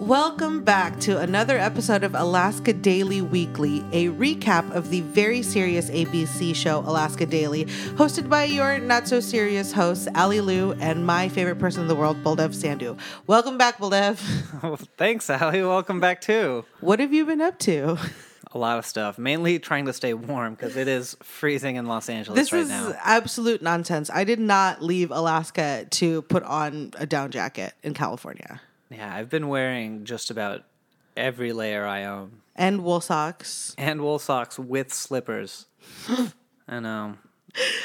Welcome back to another episode of Alaska Daily Weekly, a recap of the very serious ABC show Alaska Daily, hosted by your not so serious hosts, Ali Lou and my favorite person in the world, Baldev Sandu. Welcome back, Baldev. Well, thanks, Ali. Welcome back too. What have you been up to? A lot of stuff. Mainly trying to stay warm because it is freezing in Los Angeles This right is now. absolute nonsense. I did not leave Alaska to put on a down jacket in California. Yeah, I've been wearing just about every layer I own, And wool socks. and wool socks with slippers. I know.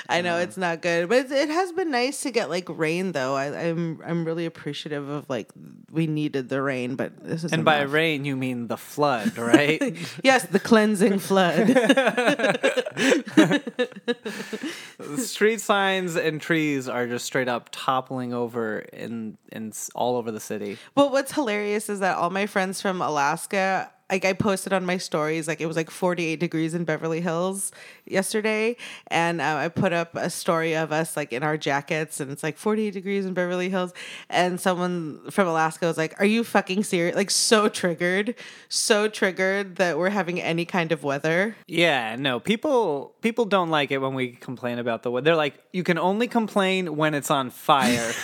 I know it's not good, but it, it has been nice to get like rain though. I, I'm I'm really appreciative of like we needed the rain, but this is And by rain, you mean the flood, right? yes, the cleansing flood. street signs and trees are just straight up toppling over in in all over the city. but what's hilarious is that all my friends from Alaska. Like I posted on my stories, like it was like 48 degrees in Beverly Hills yesterday, and uh, I put up a story of us like in our jackets, and it's like 48 degrees in Beverly Hills, and someone from Alaska was like, "Are you fucking serious?" Like so triggered, so triggered that we're having any kind of weather. Yeah, no, people people don't like it when we complain about the weather. They're like, you can only complain when it's on fire.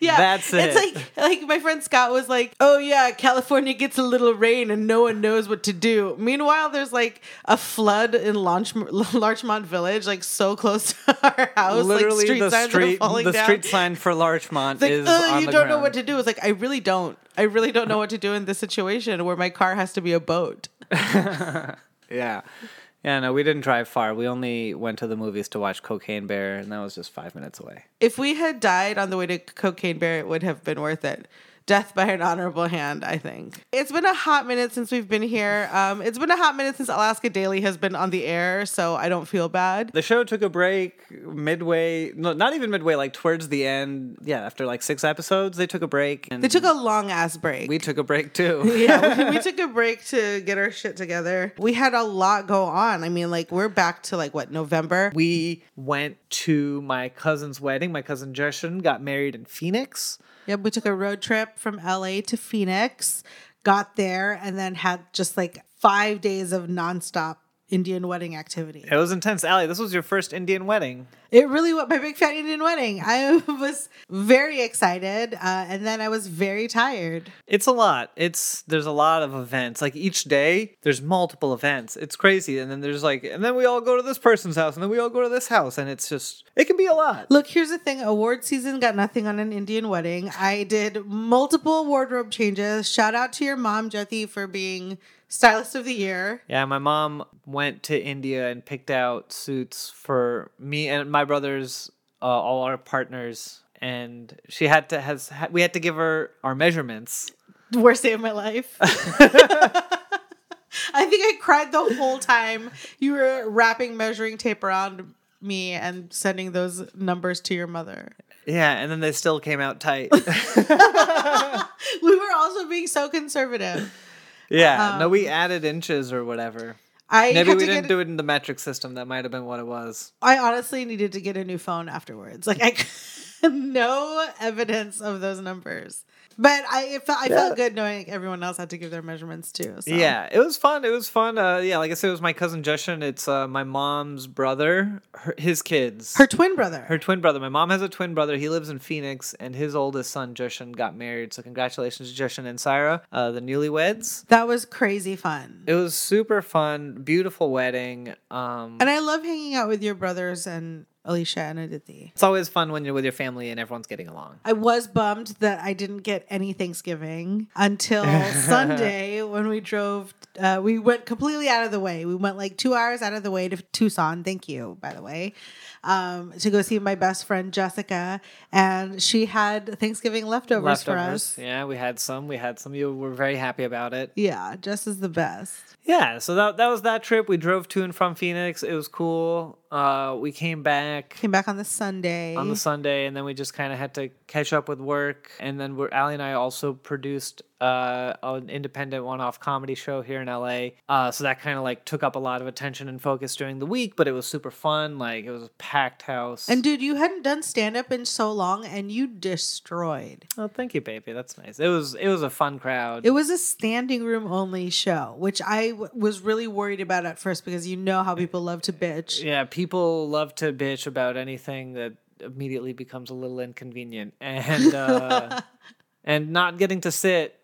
Yeah, That's it. It's like like my friend Scott was like, "Oh yeah, California gets a little rain and no one knows what to do." Meanwhile, there's like a flood in Larch- Larchmont Village, like so close to our house. Literally, like street the signs street are falling the down. street sign for Larchmont like, is oh, you don't know what to do. It's like I really don't. I really don't know what to do in this situation where my car has to be a boat. Yeah, yeah. No, we didn't drive far. We only went to the movies to watch Cocaine Bear, and that was just five minutes away. If we had died on the way to Cocaine Bear, it would have been worth it. Death by an honorable hand, I think. It's been a hot minute since we've been here. Um, it's been a hot minute since Alaska Daily has been on the air, so I don't feel bad. The show took a break midway. No, not even midway. Like towards the end. Yeah, after like six episodes, they took a break. And They took a long ass break. we took a break too. yeah, we, we took a break to get our shit together. We had a lot go on. I mean, like we're back to like what November. we went to my cousin's wedding. My cousin Justin got married in Phoenix. Yep, we took a road trip from LA to Phoenix, got there, and then had just like five days of nonstop Indian wedding activity. It was intense. Ali, this was your first Indian wedding. It really was my big fat Indian wedding. I was very excited, uh, and then I was very tired. It's a lot. It's there's a lot of events. Like each day, there's multiple events. It's crazy. And then there's like, and then we all go to this person's house, and then we all go to this house, and it's just it can be a lot. Look, here's the thing award season got nothing on an Indian wedding. I did multiple wardrobe changes. Shout out to your mom, Jyoti, for being stylist of the year. Yeah, my mom went to India and picked out suits for me and my brothers, uh, all our partners, and she had to has we had to give her our measurements. Worst day of my life. I think I cried the whole time you were wrapping measuring tape around me and sending those numbers to your mother. Yeah, and then they still came out tight. We were also being so conservative. Yeah, no, we um, added inches or whatever. I Maybe we didn't do it in the metric system. That might have been what it was. I honestly needed to get a new phone afterwards. Like I no evidence of those numbers. But I it felt I felt good knowing everyone else had to give their measurements too. So. Yeah, it was fun. It was fun. Uh, yeah, like I said, it was my cousin Justin. It's uh, my mom's brother, her, his kids. Her twin brother. Her twin brother. My mom has a twin brother. He lives in Phoenix, and his oldest son, Justin, got married. So congratulations to Justin and Syra, uh, the newlyweds. that was crazy fun. It was super fun, beautiful wedding. Um, And I love hanging out with your brothers and Alicia and Aditi. it's always fun when you're with your family and everyone's getting along. I was bummed that I didn't get any Thanksgiving until Sunday when we drove. Uh, we went completely out of the way. We went like two hours out of the way to Tucson. Thank you, by the way, um, to go see my best friend Jessica, and she had Thanksgiving leftovers, for us. Yeah, we had some. We had some. You were very happy about it. Yeah, Jess is the best. Yeah, so that that was that trip. We drove to and from Phoenix. It was cool. Uh, we came back Came back on the Sunday. on the Sunday, and then we just kind of had to catch up with work. And then we're, Ali and I also produced uh, an independent one-off comedy show here in LA. Uh, so that kind of like took up a lot of attention and focus during the week, but it was super fun. Like it was a packed house. and dude, you hadn't done stand up in so long and you destroyed. oh, thank you, baby. That's nice. It was it was a fun crowd. It was a standing room only show, which I w- was really worried about at first because you know how people love to bitch. yeah, people love to bitch about anything that immediately becomes a little inconvenient, and uh, and not getting to sit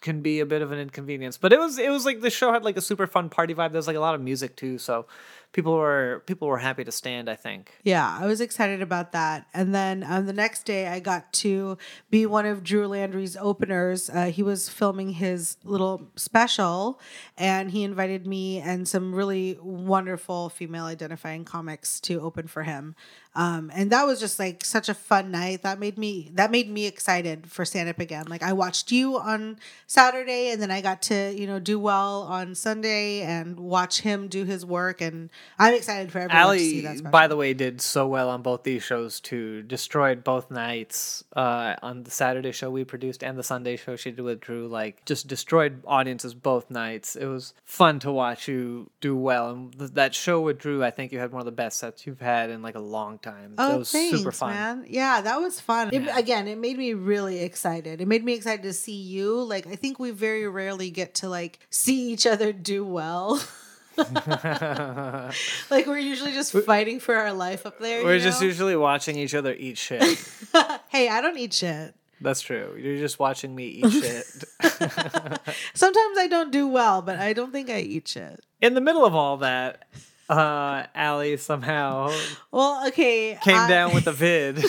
can be a bit of an inconvenience. But it was it was like the show had like a super fun party vibe. There's like a lot of music too, so people were people were happy to stand. I think. Yeah, I was excited about that. And then um, the next day, I got to be one of Drew Landry's openers. Uh, he was filming his little special, and he invited me and some really wonderful female identifying comics to open for him. Um, and that was just like such a fun night. That made me that made me excited for stand up again. Like I watched you on Saturday, and then I got to you know do well on Sunday and watch him do his work. And I'm excited for everyone to see that. Special. by the way, did so well on both these shows too. Destroyed both nights uh, on the Saturday show we produced and the Sunday show she did with Drew. Like, just destroyed audiences both nights. It was fun to watch you do well. And th- that show with Drew, I think you had one of the best sets you've had in like a long time. Oh, that was thanks, super fun. man. Yeah, that was fun. It, Yeah. again, it made me really excited. It made me excited to see you. Like, I think we very rarely get to like see each other do well. like, we're usually just fighting for our life up there. We're you just usually watching each other eat shit. hey, I don't eat shit. That's true. You're just watching me eat shit. Sometimes I don't do well, but I don't think I eat shit. In the middle of all that, uh, Ali somehow Well, okay. came I- down with a vid.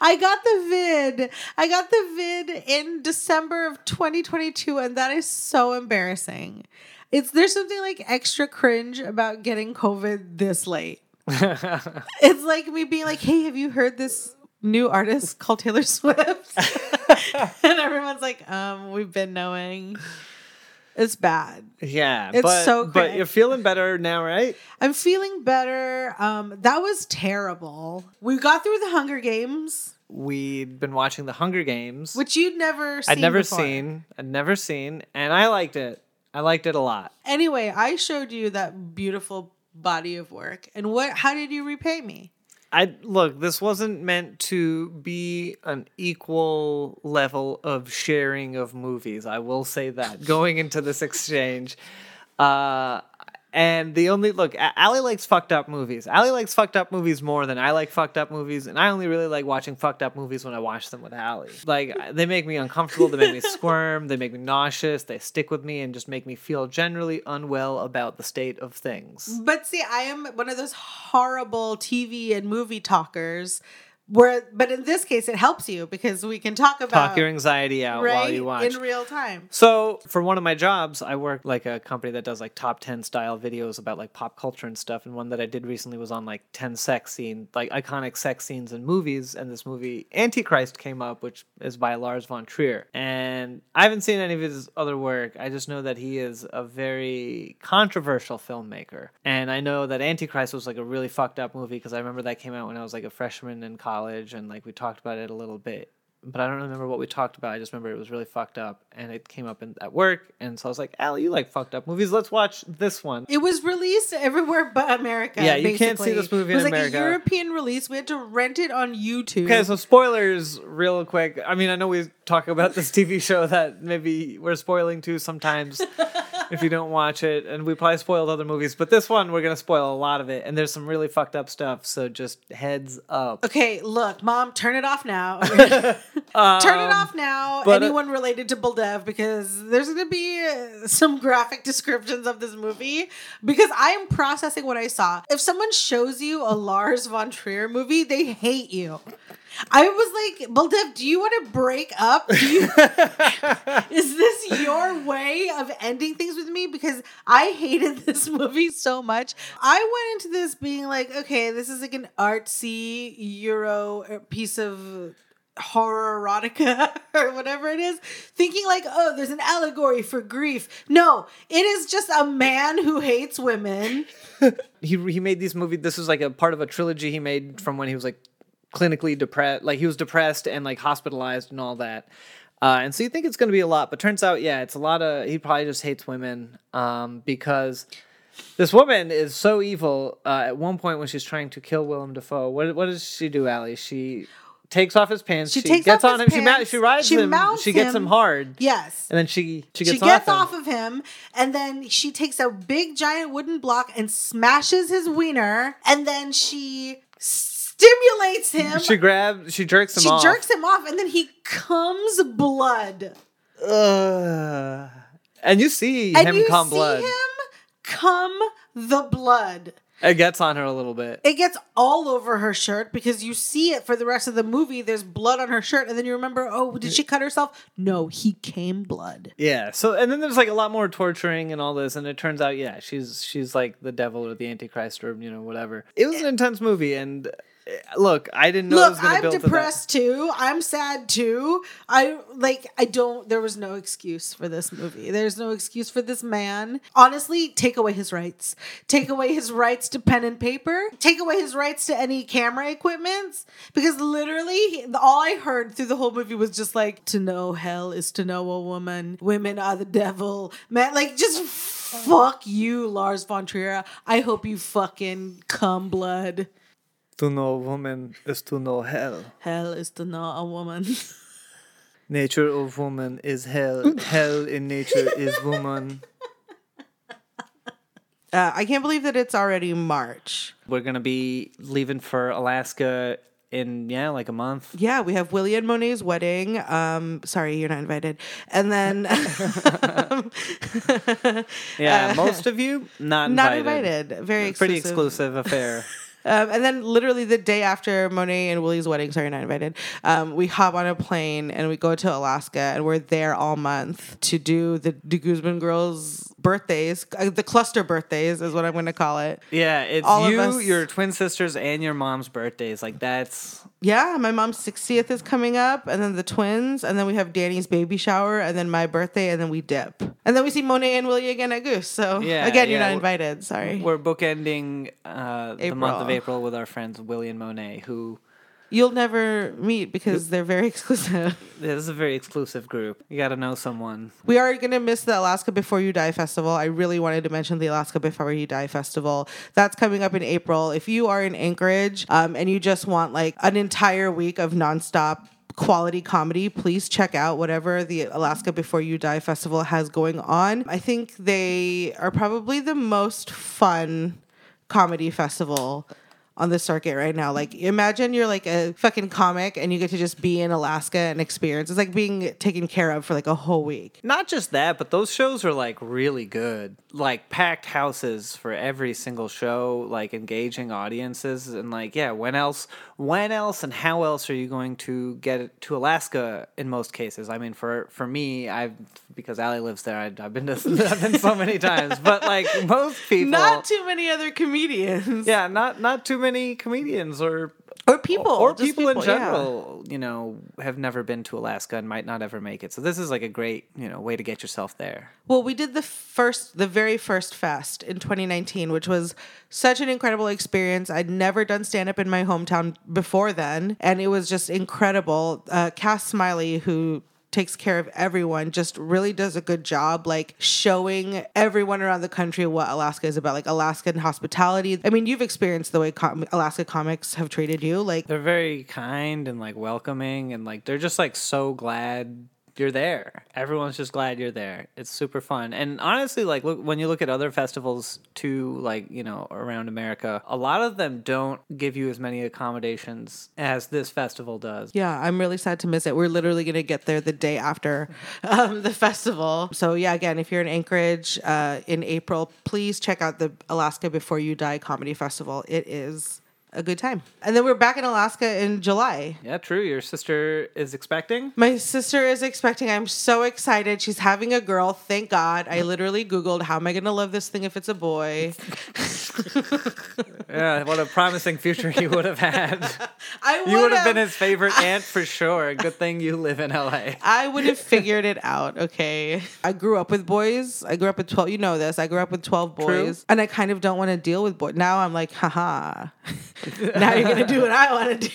I got the vid. I got the vid in December of 2022, and that is so embarrassing. It's there's something like extra cringe about getting COVID this late. It's like me being like, "Hey, have you heard this new artist called Taylor Swift?" and everyone's like, "Um, we've been knowing." It's bad. Yeah, It's but, so but you're feeling better now, right? I'm feeling better. Um, that was terrible. We got through the Hunger Games, We'd been watching the Hunger Games, which you'd never seen I'd never before. seen. I'd never seen, and I liked it. I liked it a lot. Anyway, I showed you that beautiful body of work. And what how did you repay me? I look. This wasn't meant to be an equal level of sharing of movies. I will say that going into this exchange. Uh, and the only look, A- Ali likes fucked up movies. Ali likes fucked up movies more than I like fucked up movies, and I only really like watching fucked up movies when I watch them with Ali. Like they make me uncomfortable, they make me squirm, they make me nauseous, they stick with me, and just make me feel generally unwell about the state of things. But see, I am one of those horrible TV and movie talkers where but in this case it helps you because we can talk about Talk your anxiety out right while you watch. in real time. So for one of my jobs, I work like a company that does like top ten style videos about like pop culture and stuff. And one that I did recently was on like ten sex scene, like iconic sex scenes in movies. And this movie Antichrist came up, which is by Lars von Trier. And I haven't seen any of his other work. I just know that he is a very controversial filmmaker. And I know that Antichrist was like a really fucked up movie because I remember that came out when I was like a freshman in college, and like we talked about it a little bit but I don't remember what we talked about. I just remember it was really fucked up, and it came up in, at work, and so I was like, "Ali, you like fucked up movies? Let's watch this one." It was released everywhere but America. Yeah, you can't see basically. this movie It was like America. a European release. We had to rent it on YouTube. Okay, so spoilers, real quick. I mean, I know we talk about this TV show that maybe we're spoiling too sometimes if you don't watch it, and we probably spoiled other movies, but this one we're gonna spoil a lot of it, and there's some really fucked up stuff. So just heads up. Okay, look, mom, turn it off now. turn it off now. but, uh, Anyone related to Baldev, because there's going to be uh, some graphic descriptions of this movie. Because I am processing what I saw. If someone shows you a Lars von Trier movie, they hate you. I was like, Baldev, do you want to break up? You, is this your way of ending things with me? Because I hated this movie so much. I went into this being like, okay, this is like an artsy Euro uh, piece of horror erotica or whatever it is, thinking like, oh, there's an allegory for grief. No, it is just a man who hates women. he he made these movies. This was like a part of a trilogy he made from when he was like clinically depressed, like he was depressed and like hospitalized and all that. Uh, and so you think it's going to be a lot, but turns out, yeah, it's a lot of. He probably just hates women um, because this woman is so evil. Uh, at one point, when she's trying to kill Willem Dafoe, what what does she do, Ali? She takes off his pants. She She, takes gets on him. She, mou- pants, she rides she him. mounts She gets him, him. hard. Yes. And then she she gets, she gets off, off, of him and then she takes a big giant wooden block and smashes his wiener and then she stimulates him. She grabs. She jerks him She off. jerks him off and then he comes blood. Ugh. And you see And him you come see blood. him come the blood. It gets on her a little bit. It gets all over her shirt because you see it for the rest of the movie. There's blood on her shirt, and then you remember, oh, did she cut herself? No, he came blood. Yeah. So and then there's like a lot more torturing and all this, and it turns out, yeah, she's she's like the devil or the antichrist or you know whatever. It was an intense movie, and look, I didn't know it Look, was going to I'm build to depressed too. I'm sad too. I like. I don't. There was no excuse for this movie. There's no excuse for this man. Honestly, take away his rights. Take away his rights to pen and paper. Take away his rights to any camera equipment. Because literally, he- all I heard through the whole movie was just like, "To know hell is to know a woman. Women are the devil." Man, like just. Fuck you, Lars von Trier. I hope you fucking cum blood. To know a woman is to know hell. Hell is to know a woman. Nature of woman is hell. hell in nature is woman. Uh, I can't believe that it's already March. We're gonna be leaving for Alaska in yeah, like a month. Yeah, we have Willie and Monet's wedding. Um, sorry, you're not invited. And then Yeah, most of you not invited. not invited. Very exclusive. Pretty exclusive affair. Um, and then literally the day after Monet and Willie's wedding, sorry, not invited, um, we hop on a plane and we go to Alaska and we're there all month to do the De Guzman girls' birthdays, uh, the cluster birthdays is what I'm going to call it. Yeah, it's All you, us- your twin sisters, and your mom's birthdays. Like that's Yeah, my mom's 60th is coming up, and then the twins, and then we have Danny's baby shower, and then my birthday, and then we dip. And then we see Monet and Willie again at Goose. So, Yeah, again, you're not invited. Sorry. we're bookending uh, the month of. April with our friends Willie and Monet, who You'll never meet because they're very exclusive. this is a very exclusive group. You got to know someone. We are going to miss the Alaska Before You Die Festival. I really wanted to mention the Alaska Before You Die Festival. That's coming up in April. If you are in Anchorage um, and you just want like an entire week of nonstop quality comedy, please check out whatever the Alaska Before You Die Festival has going on. I think they are probably the most fun comedy festival on the circuit right now. Like imagine you're like a fucking comic and you get to just be in Alaska and experience. It's like being taken care of for like a whole week. Not just that, but those shows are like really good. Like packed houses for every single show, like engaging audiences and like yeah, when else when else and how else are you going to get to Alaska in most cases? I mean for for me, I've because Ali lives there, I, I've been to I've been so many times, but like most people Not too many other comedians. yeah, not not too many comedians or Or people. or just people, in yeah. general, you know, have never been to Alaska and might not ever make it. So this is like a great, you know, way to get yourself there. Well, we did the first, the very first fest in 2019, which was such an incredible experience. I'd never done stand up in my hometown before then, and it was just incredible. Uh, Cass Smiley, who takes care of everyone just really does a good job like showing everyone around the country what Alaska is about like Alaskan hospitality. I mean, you've experienced the way com- Alaska comics have treated you like They're very kind and like welcoming and like they're just like so glad you're there. Everyone's just glad you're there. It's super fun. And honestly, like look when you look at other festivals too, like, you know, around America, a lot of them don't give you as many accommodations as this festival does. Yeah, I'm really sad to miss it. We're literally going to get there the day after um, the festival. So, yeah, again, if you're in Anchorage uh, in April, please check out the Alaska Before You Die Comedy Festival. It is a good time. And then we're back in Alaska in July. Yeah, true. Your sister is expecting. My sister is expecting. I'm so excited. She's having a girl. Thank God. I literally Googled, how am I going to love this thing if it's a boy? Yeah, what a promising future he would have had. I You would have been his favorite aunt for sure. Good thing you live in LA. I would have figured it out, okay? I grew up with boys. I grew up with 12. You know this. I grew up with 12 boys. And I kind of don't want to deal with boys. Now I'm like, haha. now you're to do what I want to do.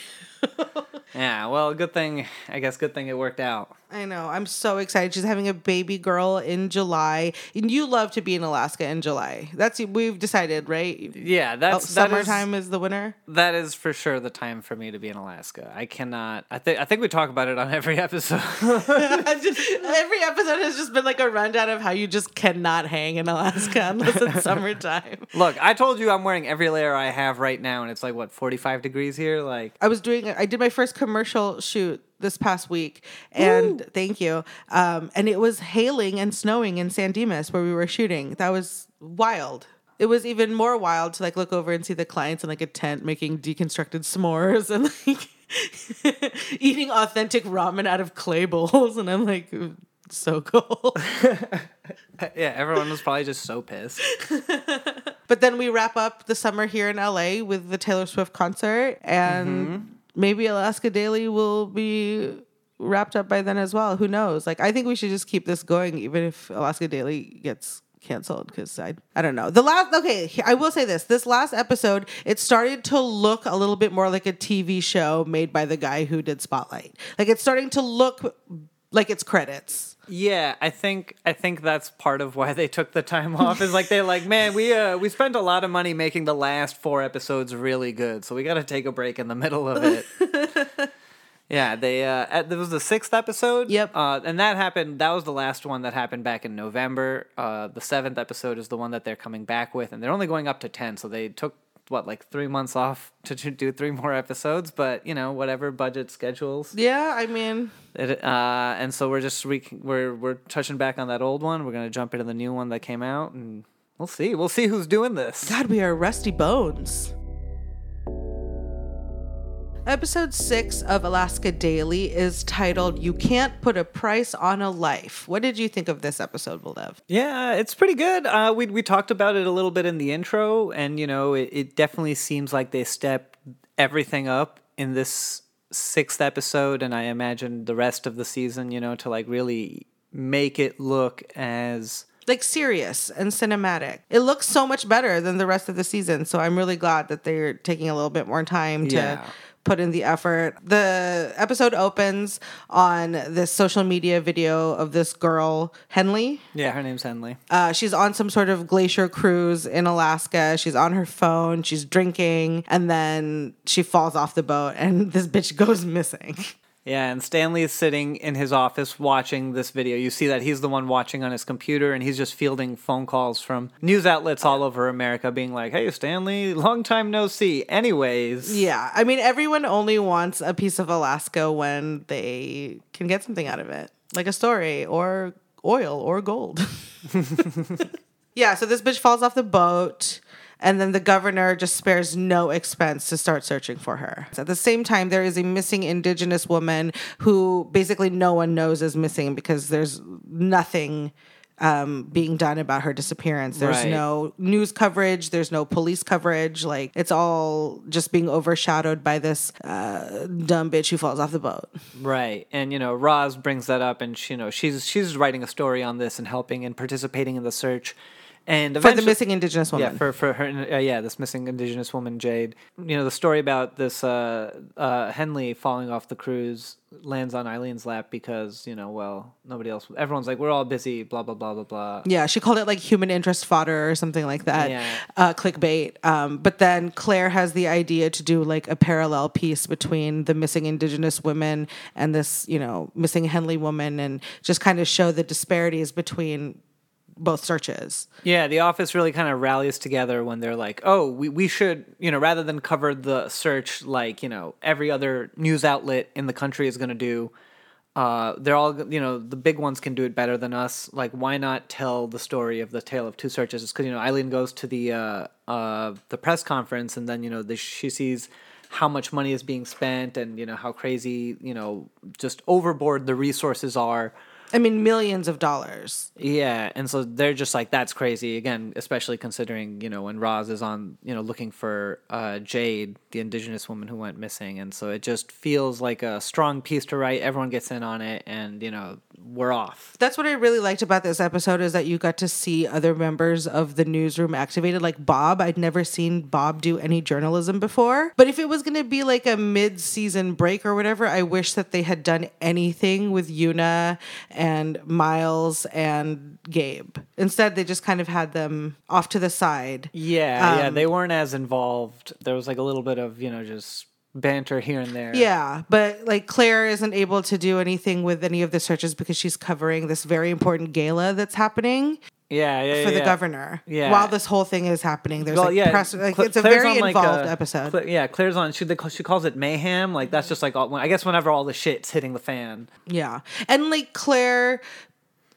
Yeah, well, good thing. I guess good thing it worked out. I know. I'm so excited. She's having a baby girl in July. And you love to be in Alaska in July. That's we've decided, right? Yeah, Oh, that's that is- summertime is the winter. That is for sure the time for me to be in Alaska. I cannot. I think. I think we talk about it on every episode. Just- every episode has just been like a rundown of how you just cannot hang in Alaska unless it's summertime. Look, I told you I'm wearing every layer I have right now, and it's like what 45 degrees here. Like, I was doing I did my first commercial shoot this past week and thank you. Um, and it was hailing and snowing in San Dimas where we were shooting. That was wild. It was even more wild to like look over and see the clients in like a tent making deconstructed s'mores and like eating authentic ramen out of clay bowls and I'm like so cool. yeah, everyone was probably just so pissed. But then we wrap up the summer here in LA with the Taylor Swift concert, and maybe Alaska Daily will be wrapped up by then as well. Who knows? Like, I think we should just keep this going, even if Alaska Daily gets canceled because I I don't know. The last okay, I will say this. This last episode, it started to look a little bit more like a TV show made by the guy who did Spotlight. Like it's starting to look like it's credits. Yeah, I think I think that's part of why they took the time off. Is like they're like, man, we uh we spent a lot of money making the last four episodes really good, so we got to take a break in the middle of it. yeah, they uh at, there was the sixth episode. Yep. Uh, and that happened. That was the last one that happened back in November. Uh, the seventh episode is the one that they're coming back with, and they're only going up to ten, so they took what like three months off to, to do three more episodes. But you know, whatever budget schedules. Yeah, I mean, It, uh, and so we're just re- we're we're touching back on that old one. We're gonna jump into the new one that came out, and we'll see. We'll see who's doing this. God, we are rusty bones. Episode six of Alaska Daily is titled You Can't Put a Price on a Life. What did you think of this episode, Baldev? Yeah, it's pretty good. Uh, we we talked about it a little bit in the intro, and you know, it, it definitely seems like they stepped everything up in this sixth episode, and I imagine the rest of the season, you know, to like really make it look as Like serious and cinematic. It looks so much better than the rest of the season. So I'm really glad that they're taking a little bit more time to Yeah. Put in the effort. The episode opens on this social media video of this girl, Henley. yeah. Her name's Henley. Uh, she's on some sort of glacier cruise in Alaska. She's on her phone. She's drinking, and then she falls off the boat, and this bitch goes missing. Yeah, and Stanley is sitting in his office watching this video. You see that he's the one watching on his computer, and he's just fielding phone calls from news outlets all over America, being like, "Hey, Stanley, long time no see." Anyways, Yeah, I mean, everyone only wants a piece of Alaska when they can get something out of it, like a story or oil or gold. yeah, so this bitch falls off the boat. And then the governor just spares no expense to start searching for her. At the same time, there is a missing indigenous woman who basically no one knows is missing because there's nothing um, being done about her disappearance. There's Right. no news coverage. There's no police coverage. Like it's all just being overshadowed by this uh, dumb bitch who falls off the boat. right. And you know, Roz brings that up, and she, you know, she's she's writing a story on this and helping and participating in the search. And For the missing indigenous woman. Yeah, for for her, uh, yeah, this missing indigenous woman Jade. You know, the story about this uh, uh, Henley falling off the cruise lands on Eileen's lap because you know, well, nobody else. Everyone's like, we're all busy, blah blah blah blah blah. Yeah, she called it like human interest fodder or something like that. Yeah. Uh, clickbait. Um, but then Claire has the idea to do like a parallel piece between the missing Indigenous women and this, you know, missing Henley woman and just kind of show the disparities between both searches. Yeah, the office really kind of rallies together when they're like, oh, we, we should, you know, rather than cover the search like, you know, every other news outlet in the country is going to do, uh, they're all, you know, the big ones can do it better than us. Like, why not tell the story of the tale of two searches? Because, you know, Eileen goes to the, uh, uh, the press conference and then, you know, the, she sees how much money is being spent and, you know, how crazy, you know, just overboard the resources are I mean, millions of dollars. Yeah, and so they're just like that's crazy again, especially considering you know when Roz is on you know looking for uh, Jade, the indigenous woman who went missing, and so it just feels like a strong piece to write. Everyone gets in on it, and you know we're off. That's what I really liked about this episode is that you got to see other members of the newsroom activated, like Bob. I'd never seen Bob do any journalism before. But if it was going to be like a mid-season break or whatever, I wish that they had done anything with Yuna and Miles and Gabe. Instead, they just kind of had them off to the side. Yeah, yeah, Um, they weren't as involved. There was like a little bit of you know just banter here and there. Yeah, but like Claire isn't able to do anything with any of the searches because she's covering this very important gala that's happening yeah, yeah, for the yeah. governor. Yeah. While this whole thing is happening, there's Well, like yeah, press. Like, Cla- it's a Claire's very on, like, involved a- episode. Cla- yeah, Claire's on. She call- she calls it mayhem. Like that's just like all, I guess whenever all the shit's hitting the fan. yeah, and like Claire.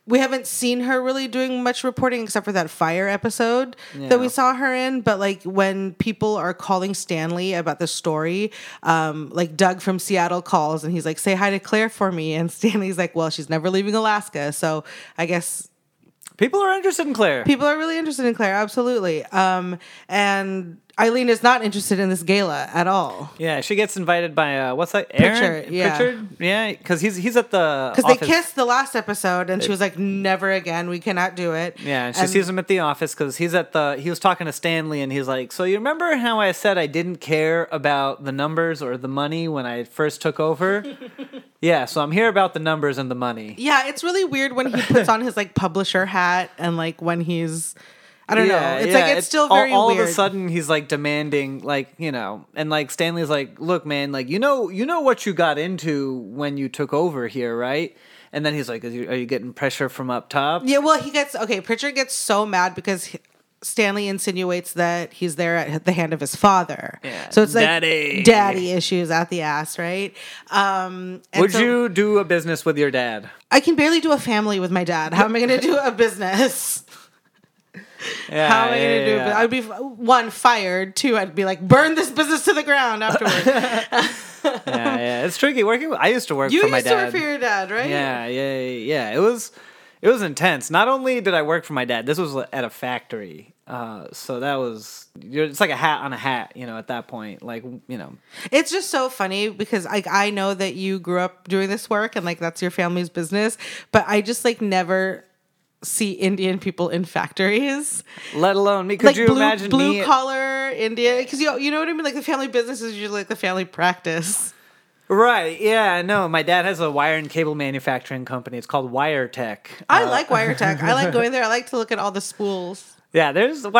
We haven't seen her really doing much reporting except for that fire episode that we saw her in. But like when people are calling Stanley about the story, um, like Doug from Seattle calls and he's like, "Say hi to Claire for me," and Stanley's like, "Well, she's never leaving Alaska, so I guess People are interested in Claire. people are really interested in Claire, absolutely. Um, and Eileen is not interested in this gala at all yeah, she gets invited by uh, what's that? Aaron? Pritchard, yeah. Pritchard? yeah, because he's he's at the because they kissed the last episode, and she was like, "Never again. We cannot do it." Yeah, and she sees him at the office because he's at the. He was talking to Stanley, and he's like, "So you remember how I said I didn't care about the numbers or the money when I first took over? yeah, so I'm here about the numbers and the money. Yeah, it's really weird when he puts on his like publisher hat and like when he's, I don't know. It's like it's still all- very all, weird. of a sudden he's like demanding like you know and like stanley's like look man like you know you know what you got into when you took over here right and then he's like are you, are you getting pressure from up top Yeah, well, he gets okay. Pritchard gets so mad because he- Stanley insinuates that he's there at the hand of his father. Yeah, so it's like daddy. daddy issues at the ass, right? Um, and would so you do a business with your dad I can barely do a family with my dad. How am I going to do a business? Yeah, How am I going to do it? I'd be one fired. Two, I'd be like burn this business to the ground afterwards. yeah, yeah, it's tricky working. With, I used to work you for my used to dad. work for your dad, right? yeah, yeah, yeah. It was, it was intense. Not only did I work for my dad, this was at a factory. Uh, so that was, you're, it's like a hat on a hat, you know. At that point, like you know, It's just so funny because like I know that you grew up doing this work and like that's your family's business, but I just like never see Indian people in factories. let alone me. Could like you blue, imagine blue me? collar Indian because you you know what I mean like the family business is usually like the family practice. Right. Yeah. No. My dad has a wire and cable manufacturing company. It's called WireTech. I Uh, like Wiretech. I like going there. I like to look at all the spools. Yeah. There's a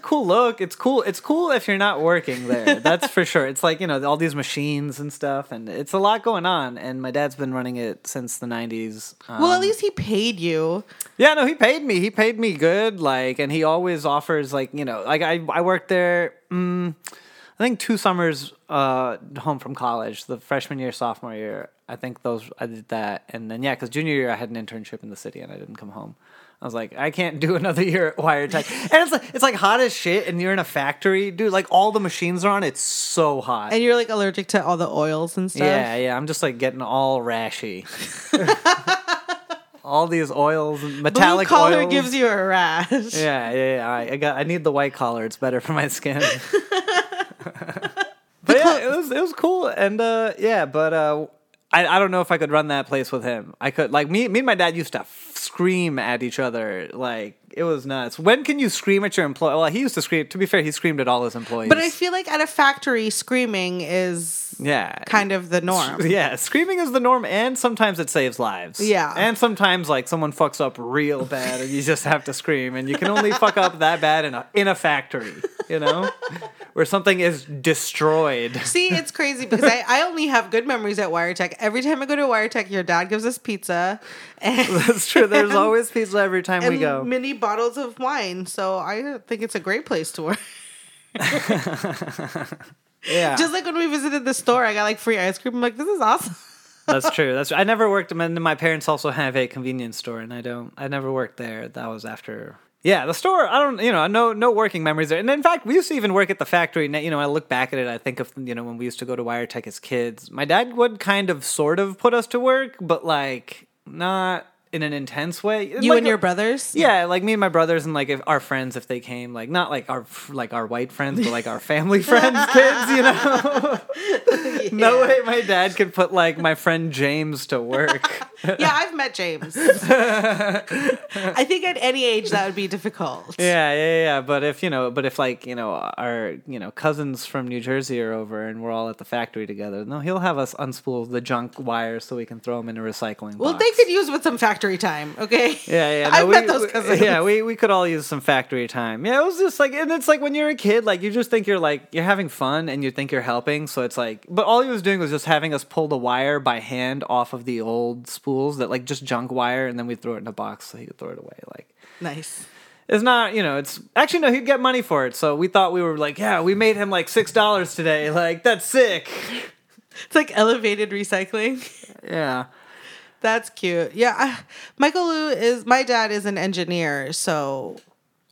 cool look. It's cool. It's cool if you're not working there. That's for sure. It's like you know all these machines and stuff, and it's a lot going on. And my dad's been running it since the '90s. Um, Well, at least he paid you. Yeah, no, he paid me. He paid me good. Like, and he always offers like you know, like I I worked there. Mm, I think two summers uh, home from college, the freshman year, sophomore year. I think those I did that, and then yeah, because junior year I had an internship in the city and I didn't come home. I was like, I can't do another year at Wiretech, and it's like it's like hot as shit, and you're in a factory, dude. Like all the machines are on. It's so hot. And you're like allergic to all the oils and stuff. Yeah, yeah. I'm just like getting all rashy. all these oils, Blue metallic collar oils. gives you a rash. Yeah, yeah, yeah. I, I got. I need the white collar. It's better for my skin. but yeah, it was it was cool, and uh, yeah, but uh, I I don't know if I could run that place with him. I could like me me and my dad used to scream at each other like it was nuts. When can you scream at your employee? Well, he used to scream. To be fair, he screamed at all his employees. But I feel like at a factory, screaming is yeah, kind of the norm. Yeah, screaming is the norm, and sometimes it saves lives. Yeah. and sometimes like someone fucks up real bad, and you just have to scream, and you can only fuck up that bad in a in a factory, you know, where something is destroyed. See, it's crazy because I, I only have good memories at Wiretech. Every time I go to Wiretech, your dad gives us pizza and, That's true. There's always pizza every time we go. mini bottles of wine. So I think it's a great place to work. Yeah, Just like when we visited the store, I got like free ice cream. I'm like, this is awesome. that's true. That's I never worked. And my parents also have a convenience store, and I don't. I never worked there. That was after. Yeah, the store. I don't. You know, no, no working memories there. And in fact, we used to even work at the factory. And you know, I look back at it. I think of you know when we used to go to WireTech as kids. My dad would kind of, sort of, put us to work, but like not in an intense way. You Like, and your brothers? Yeah, like me and my brothers and like if our friends if they came, like not like our like our white friends, but like our family friends, kids, you know. No way my dad could put like my friend James to work. Yeah, I've met James. I think at any age that would be difficult. Yeah, yeah, yeah. But if you know, but if like you know our you know cousins from New Jersey are over and we're all at the factory together, no, he'll have us unspool the junk wires so we can throw them in a recycling. Well, they could use with some factory time, okay? Yeah, yeah. I've we, met those cousins. Yeah, we, we could all use some factory time. Yeah, it was just like, and it's like when you're a kid, like you just think you're like you're having fun and you think you're helping. So it's like, but all he was doing was just having us pull the wire by hand off of the old spools that like just junk wire, and then we throw it in a box so he could throw it away. Like Nice. it's not, you know, it's actually no, he'd get money for it. So we thought we were like, yeah, we made him like six dollars today. Like that's sick. It's like elevated recycling. Yeah. That's cute. Yeah, I, Michael Liu is my dad is an engineer, so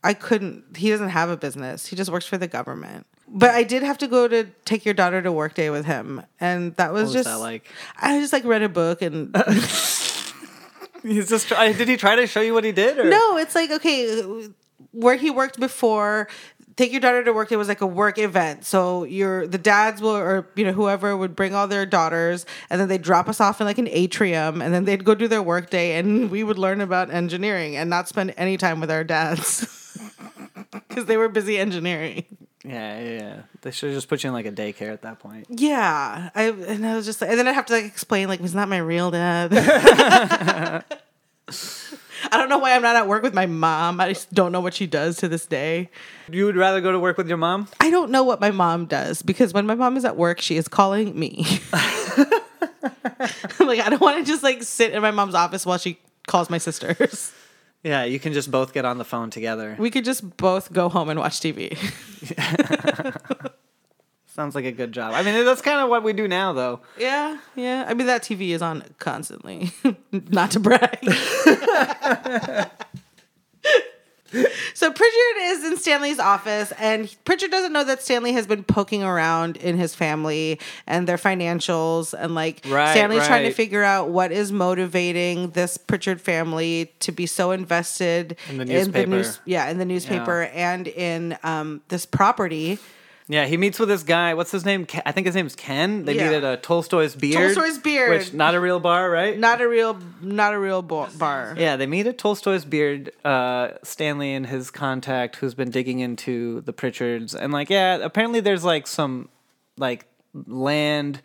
I couldn't. He doesn't have a business. He just works for the government. But I did have to go to take your daughter to work day with him, and that was What was just that like? I just like read a book and He's just. Did he try to show you what he did? Or? no, it's like okay, where he worked before. Take your daughter to work. It was like a work event. So your the dads will or you know whoever would bring all their daughters, and then they'd drop us off in like an atrium, and then they'd go do their work day, and we would learn about engineering and not spend any time with our dads because they were busy engineering. Yeah, yeah, yeah. They should have just put you in like a daycare at that point. Yeah, I and I was just and then I have to like explain like he's not my real dad. I don't know why I'm not at work with my mom. I just don't know what she does to this day. You would rather go to work with your mom? I don't know what my mom does because when my mom is at work, she is calling me. like I don't want to just like sit in my mom's office while she calls my sisters. Yeah, you can just both get on the phone together. We could just both go home and watch TV. Sounds like a good job. I mean, that's kind of what we do now, though. yeah, yeah. I mean that TV is on constantly. Not to brag. So Pritchard is in Stanley's office, and Pritchard doesn't know that Stanley has been poking around in his family and their financials, and like Right, Stanley's trying to figure out what is motivating this Pritchard family to be so invested In the newspaper. news, yeah, in the newspaper and in um, this property. Yeah, he meets with this guy. What's his name? Ke- I think his name's Ken. They Yeah. meet at a Tolstoy's Beard. Tolstoy's Beard. Which, not a real bar, right? Not a real, not a real bo- bar. Yeah, they meet at Tolstoy's Beard. Uh, Stanley and his contact, who's been digging into the Pritchards, and like, yeah, apparently there's like some like land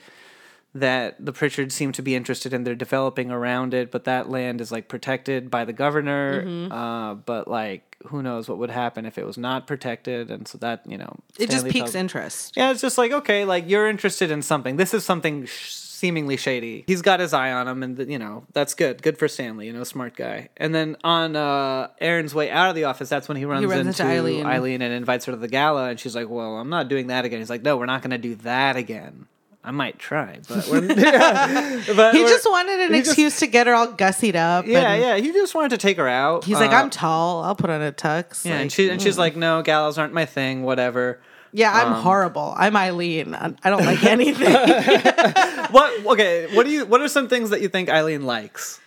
that the Pritchards seem to be interested in. They're developing around it, but that land is like protected by the governor. Mm-hmm. Uh, but like, who knows what would happen if it was not protected? And so that you know, It just piques interest. yeah, it's just like okay, like you're interested in something. This is something sh- seemingly shady. He's got his eye on him, and you know that's good. Good for Stanley, you know, smart guy. And then on uh, Aaron's way out of the office, that's when he runs, runs into into Eileen. Eileen and invites her to the gala, and she's like, "Well, I'm not doing that again." He's like, "No, we're not going to do that again." I might try, but yeah, but He just wanted an he just- excuse to get her all gussied up. yeah, yeah. He just wanted to take her out. He's like, Uh, I'm tall. I'll put on a tux. yeah, Like, and she and she's like, "No, galas aren't my thing. Whatever." yeah, I'm um, horrible. I'm Eileen. I I don't like anything. What? Okay. What do you? What are some things that you think Eileen likes?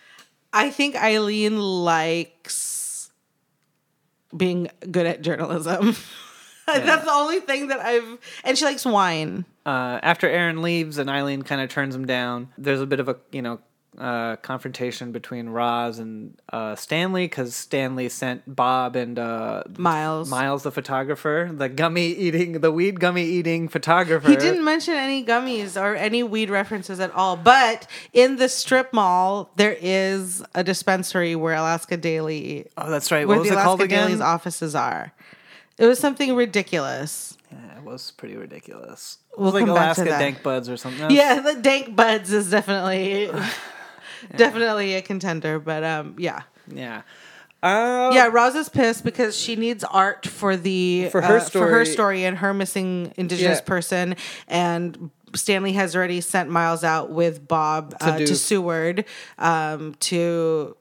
I think Eileen likes being good at journalism. That's the only thing that I've. And she likes wine. Uh, after Aaron leaves and Eileen kind of turns him down, there's a bit of a you know uh, confrontation between Roz and uh, Stanley because Stanley sent Bob and uh, Miles. Miles, the photographer, the gummy eating, the weed gummy eating photographer. He didn't mention any gummies or any weed references at all. But in the strip mall, there is a dispensary where Alaska Daily, Oh, that's right. where What was the it called Alaska again? Daily's offices are. It was something ridiculous. Yeah, it was pretty ridiculous. We'll was like to Alaska. Dank Buds or something. Yeah, the Dank Buds is definitely, definitely a contender. But um, yeah. yeah. Uh, Yeah, Roz is pissed because she needs art for the For her uh, for her story. story and her missing indigenous Yeah. person, and Stanley has already sent Miles out with Bob uh, to Seward um, to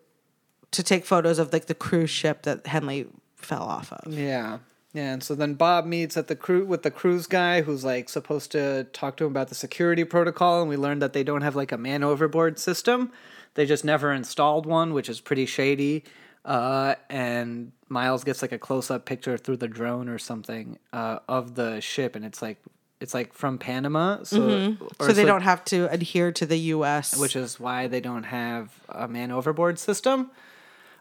to take photos of like the cruise ship that Henley fell off of. Yeah. Yeah, and so then Bob meets at the crew with the cruise guy who's like supposed to talk to him about the security protocol, and we learned that they don't have like a man overboard system. They just never installed one, which is pretty shady. Uh, and Miles gets like a close up picture through the drone or something uh, of the ship, and it's like it's like from Panama, so Mm-hmm. So they like- don't have to adhere to the U.S. which is why they don't have a man overboard system.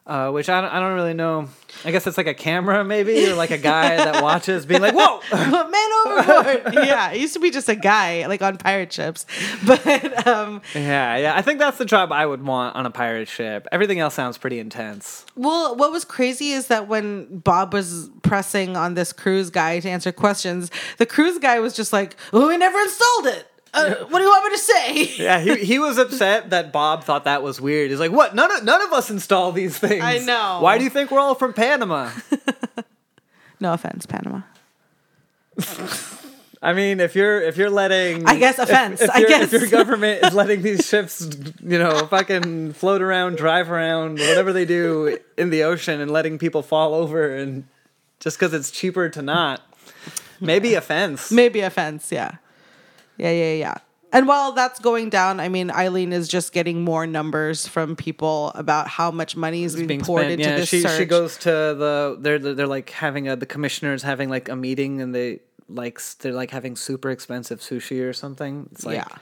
Uh, which I don't, I don't really know. I guess it's like a camera, maybe, or like a guy that watches, being like, "Whoa!" man overboard. yeah, it used to be just a guy like on pirate ships, but um, Yeah, yeah. I think that's the job I would want on a pirate ship. Everything else sounds pretty intense. Well, what was crazy is that when Bob was pressing on this cruise guy to answer questions, the cruise guy was just like, "Oh, we never installed it. Uh, what do you want me to say?" Yeah, he, he was upset that Bob thought that was weird. He's like, "What? None of none of us install these things. I know. Why do you think we're all from Panama?" No offense, Panama. I mean, if you're if you're letting, I guess offense, If, I your- guess. if your government is letting these ships, you know, fucking float around, drive around, whatever they do in the ocean, and letting people fall over, and just because it's cheaper to not, maybe offense. Maybe offense, yeah. Yeah, yeah, yeah. And while that's going down, I mean, Eileen is just getting more numbers from people about how much money is being, being poured spent. into Yeah, this she search. she goes to the they're they're like having a the commissioners having like a meeting and they like they're like having super expensive sushi or something. It's like yeah.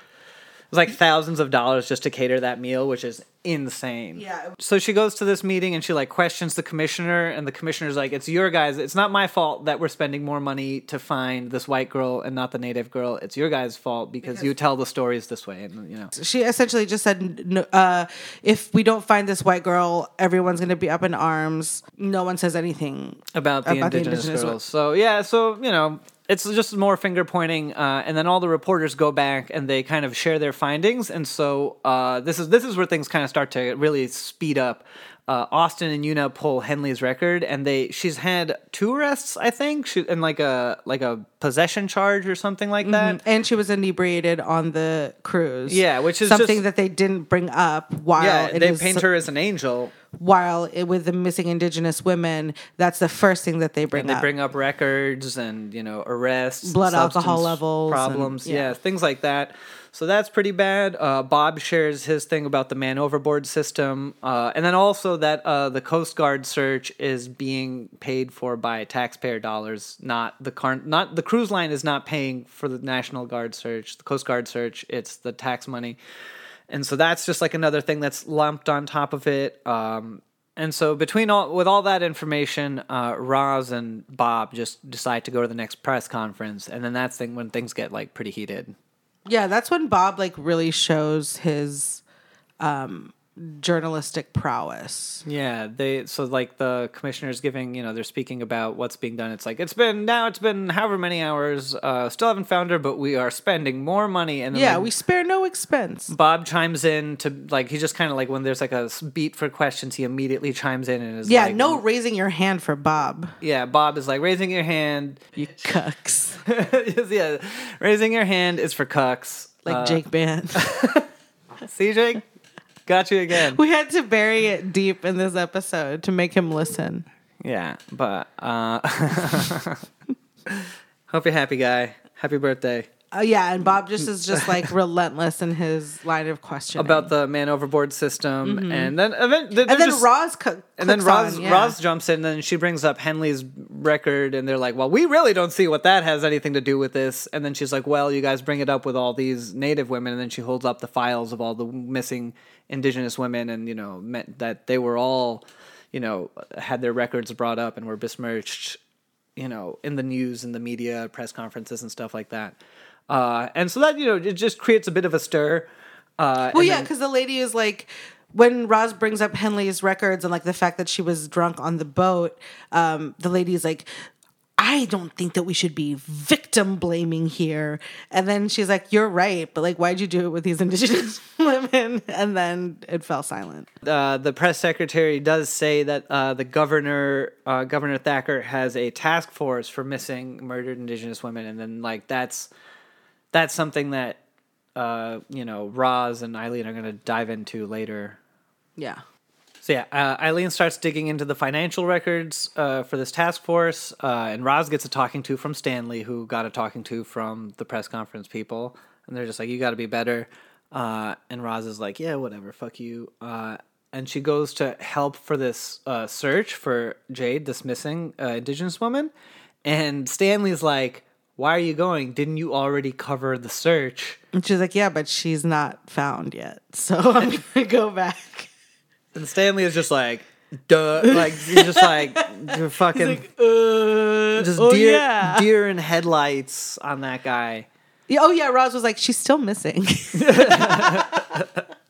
It's like thousands of dollars just to cater that meal, which is insane. Yeah. So she goes to this meeting and she like questions the commissioner and the commissioner's like, "It's your guys. It's not my fault that we're spending more money to find this white girl and not the native girl. It's your guys' fault because, you tell the stories this way." And you know. She essentially just said, uh, if we don't find this white girl, everyone's going to be up in arms. No one says anything. about the About the indigenous, indigenous girls. So yeah, so you know, it's just more finger pointing, uh, and then all the reporters go back and they kind of share their findings, and so uh, this is this is where things kind of start to really speed up. Uh, Austin and Yuna pull Henley's record, and they she's had two arrests, I think, she, and like a like a possession charge or something like that. And she was inebriated on the cruise. Yeah, which is something just- that they didn't bring up while Yeah, they paint her as an angel, while it, with the missing indigenous women. That's the first thing that they bring up. and they up. bring up records and you know arrests Blood alcohol levels and- problems yeah. yeah. things like that so that's pretty bad uh, bob shares his thing about the man overboard system uh, and then also that uh, the coast guard search is being paid for by taxpayer dollars not the car- not the cruise line is not paying for the national guard search the coast guard search it's the tax money and so that's just like another thing that's lumped on top of it. Um, and so between all with all that information, uh, Roz and Bob just decide to go to the next press conference, and then that's thing when things get like pretty heated. Yeah, that's when Bob like really shows his um, journalistic prowess. Yeah, they so like the commissioner's giving you know they're speaking about what's being done. It's like it's been now it's been however many hours. Uh, still haven't found her, but we are spending more money. And Yeah, like, we spare no expense. Bob chimes in to like he just kind of like when there's like a beat for questions, he immediately chimes in and is Yeah, like, no raising your hand for Bob. Yeah, Bob is like raising your hand. You cucks. yeah, raising your hand is for cucks. Like Uh, Jake Band. See, Jake, got you again. we had to bury it deep in this episode to make him listen. Yeah, but uh, hope you're happy, guy. Happy birthday. Uh, yeah, and Bob just is just like relentless in his line of questioning. About the man overboard system, and then they're Mm-hmm. and then just- Roz co- and then Roz, on, yeah. Roz jumps in, and then she brings up Henley's record, and they're like, "Well, we really don't see what that has anything to do with this." And then she's like, "Well, you guys bring it up with all these Native women," and then she holds up the files of all the missing Indigenous women, and you know, meant that they were all, you know, had their records brought up and were besmirched, you know, in the news, in the media, press conferences, and stuff like that. Uh, and so that you know, it just creates a bit of a stir. Uh, Well, and yeah, because the lady is like, when Roz brings up Henley's records and like the fact that she was drunk on the boat, um, the lady is like, I don't think that we should be victim blaming here. And then she's like, You're right, but like, why'd you do it with these indigenous women? And then it fell silent. uh, the press secretary does say that uh, the governor, uh, Governor Thacker, has a task force for missing murdered Indigenous women, and then like that's that's something that uh, you know Roz and Eileen are going to dive into later. Yeah. So yeah, uh, Eileen starts digging into the financial records uh, for this task force, uh, and Roz gets a talking to from Stanley, who got a talking to from the press conference people, and they're just like, "You got to be better." Uh, and Roz is like, yeah, whatever, fuck you. Uh, and she goes to help for this uh, search for Jade, this missing uh, indigenous woman. And Stanley's like, why are you going? Didn't you already cover the search? And she's like, yeah, but she's not found yet. So I'm going to go back. And Stanley is just like, duh. Like, he's just like, you're fucking, Like, uh, just oh, deer, yeah. deer in headlights on that guy. Yeah, Oh, yeah. Roz was like, she's still missing.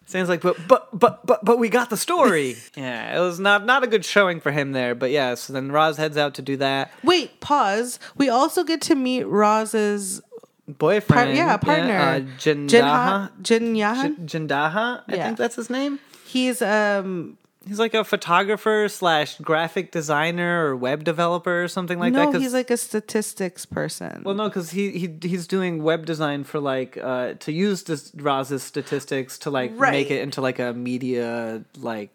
Stan's like, but but but but but we got the story. yeah, it was not not a good showing for him there. But yeah, so then Roz heads out to do that. Wait, pause. We also get to meet Roz's Boyfriend, par- yeah, partner. uh, Jinha, Jindaha, Jinyahan. J- Jindaha, I Yeah. think that's his name. He's um He's like a photographer slash graphic designer or web developer or something like that. no, he's like a statistics person. well, no, because he, he he's doing web design for like uh to use this Roz's statistics to like Right. make it into like a media like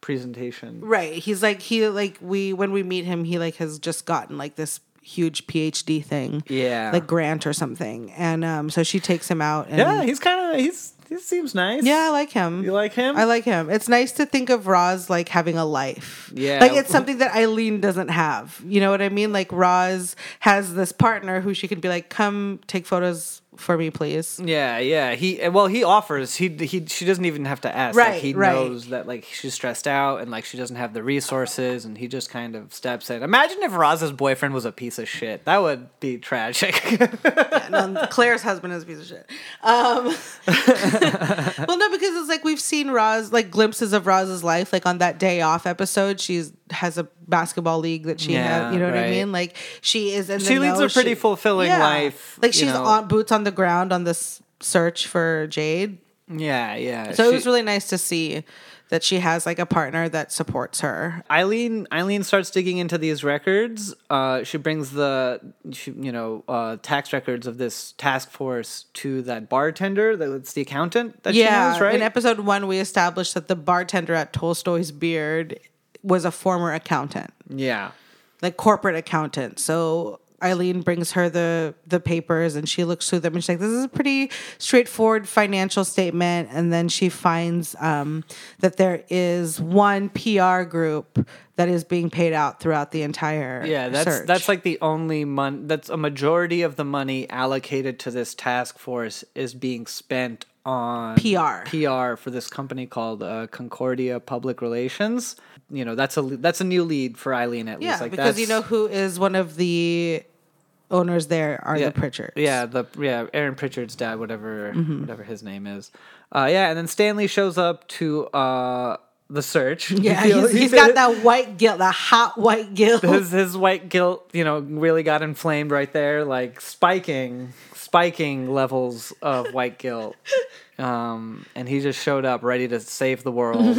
presentation. right. He's like he like we when we meet him, he like has just gotten like this huge PhD thing. Yeah, Like grant or something. And um so she takes him out and yeah, he's kind of he's he seems nice. Yeah, I like him. You like him? I like him. It's nice to think of Roz like having a life. Yeah. Like it's something that Eileen doesn't have. You know what I mean? Like Roz has this partner who she can be like, come take photos for me, please. Yeah, yeah. He well, he offers. He he. She doesn't even have to ask. Right, Like, he right. knows that like she's stressed out and like she doesn't have the resources, and he just kind of steps in. Imagine if Roz's boyfriend was a piece of shit. That would be tragic. no, Claire's husband is a piece of shit. Um, well, no, because it's like we've seen Roz, like glimpses of Roz's life. Like on that day off episode, she's has a basketball league that she Yeah, has. You know what I mean? Like she is in. The She leads know. a pretty fulfilling life, Like she's know. on boots on the ground on this search for Jade. yeah, yeah. So it was really nice to see that she has like a partner that supports her. Eileen Eileen starts digging into these records. Uh, she brings the she, you know uh, tax records of this task force to that bartender. That's the accountant that she yeah, knows, right? in episode one, we established that the bartender at Tolstoy's Beard was a former accountant. yeah. like corporate accountant. So Eileen brings her the the papers and she looks through them and she's like, "This is a pretty straightforward financial statement." And then she finds um, that there is one PR group that is being paid out throughout the entire Yeah, that's search. that's like the only mon that's a majority of the money allocated to this task force is being spent on PR. PR for this company called uh, Concordia Public Relations. You know, that's a that's a new lead for Eileen at yeah, least. Like because you know who is one of the owners there are yeah, the Pritchards. Yeah, the yeah Aaron Pritchard's dad, whatever Mm-hmm. whatever his name is. Uh, yeah, and then Stanley shows up to uh, the search. Yeah, You know, he's, he's got that white guilt, that hot white guilt. his his white guilt, you know, really got inflamed right there, like spiking, spiking levels of white guilt. Um, and he just showed up ready to save the world.